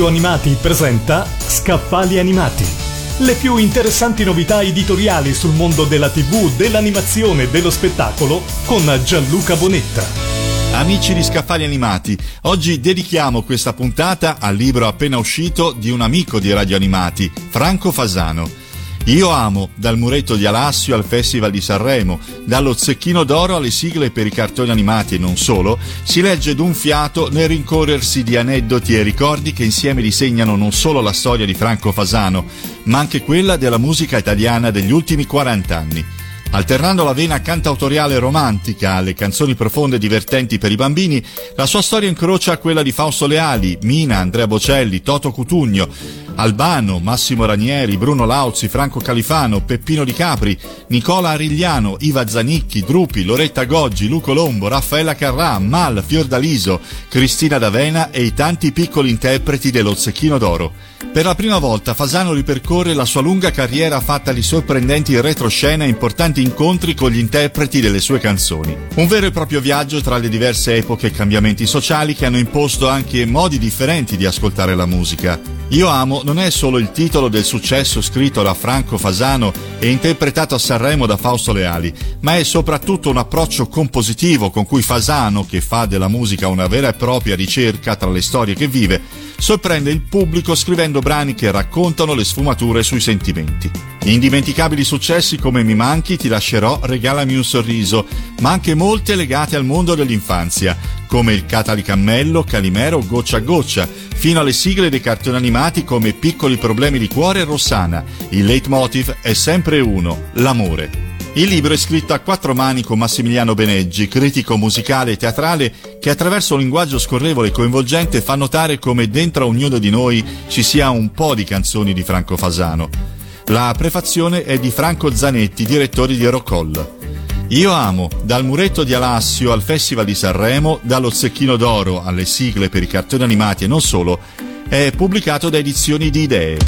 Radio Animati presenta Scaffali Animati. Le più interessanti novità editoriali sul mondo della TV, dell'animazione e dello spettacolo con Gianluca Bonetta. Amici di Scaffali Animati, oggi dedichiamo questa puntata al libro appena uscito di un amico di Radio Animati, Franco Fasano. Io amo, dal muretto di Alassio al Festival di Sanremo, dallo zecchino d'oro alle sigle per i cartoni animati e non solo, si legge d'un fiato nel rincorrersi di aneddoti e ricordi che insieme disegnano non solo la storia di Franco Fasano, ma anche quella della musica italiana degli ultimi 40 anni. Alternando la vena cantautoriale romantica alle canzoni profonde e divertenti per i bambini, la sua storia incrocia quella di Fausto Leali, Mina, Andrea Bocelli, Toto Cutugno, Albano, Massimo Ranieri, Bruno Lauzi, Franco Califano, Peppino Di Capri, Nicola Arigliano, Iva Zanicchi, Drupi, Loretta Goggi, Luco Lombo, Raffaella Carrà, Mal, Fiordaliso, Cristina D'Avena e i tanti piccoli interpreti dello Zecchino d'Oro. Per la prima volta Fasano ripercorre la sua lunga carriera fatta di sorprendenti retroscena e importanti incontri con gli interpreti delle sue canzoni. Un vero e proprio viaggio tra le diverse epoche e cambiamenti sociali che hanno imposto anche modi differenti di ascoltare la musica. Io amo non è solo il titolo del successo scritto da Franco Fasano e interpretato a Sanremo da Fausto Leali, ma è soprattutto un approccio compositivo con cui Fasano, che fa della musica una vera e propria ricerca tra le storie che vive, sorprende il pubblico scrivendo brani che raccontano le sfumature sui sentimenti. Indimenticabili successi come Mi manchi, Ti lascerò, Regalami un sorriso, ma anche molte legate al mondo dell'infanzia, come il Catalicammello, Calimero, Goccia a Goccia, fino alle sigle dei cartoni animati come Piccoli problemi di cuore e Rossana. Il leitmotiv è sempre uno, l'amore. Il libro è scritto a quattro mani con Massimiliano Beneggi, critico musicale e teatrale, che attraverso un linguaggio scorrevole e coinvolgente fa notare come dentro a ognuno di noi ci sia un po' di canzoni di Franco Fasano. La prefazione è di Franco Zanetti, direttore di Rockall. Io amo, dal muretto di Alassio al Festival di Sanremo, dallo Zecchino d'Oro alle sigle per i cartoni animati e non solo, è pubblicato da Edizioni di Idee.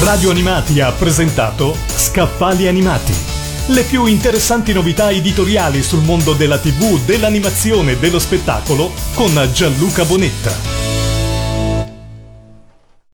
Radio Animati ha presentato Scaffali Animati. Le più interessanti novità editoriali sul mondo della TV, dell'animazione e dello spettacolo con Gianluca Bonetta.